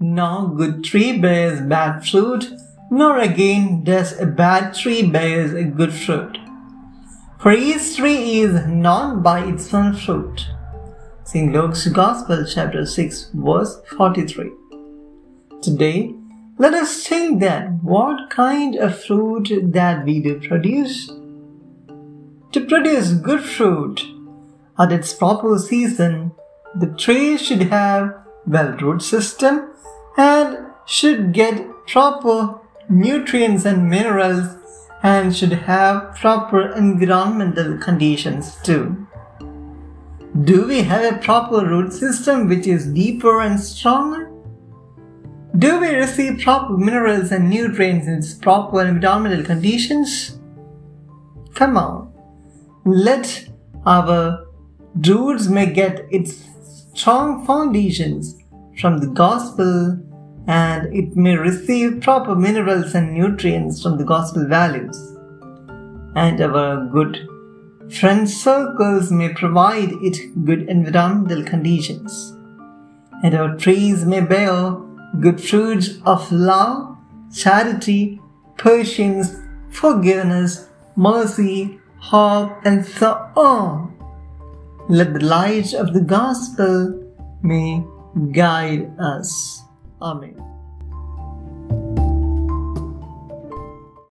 No good tree bears bad fruit, nor again does a bad tree bears a good fruit. For each tree is known by its own fruit. St. Luke's Gospel, chapter 6, verse 43. Today, let us think that what kind of fruit that we do produce. To produce good fruit at its proper season, the tree should have well-root system and should get proper nutrients and minerals and should have proper environmental conditions too. Do we have a proper root system which is deeper and stronger? Do we receive proper minerals and nutrients in proper environmental conditions? Come on, let our roots may get its strong foundations from the gospel and it may receive proper minerals and nutrients from the gospel values. And our good friend circles may provide it good environmental conditions. And our trees may bear good fruits of love, charity, patience, forgiveness, mercy, hope, and so on. Let the light of the gospel may guide us. Amen.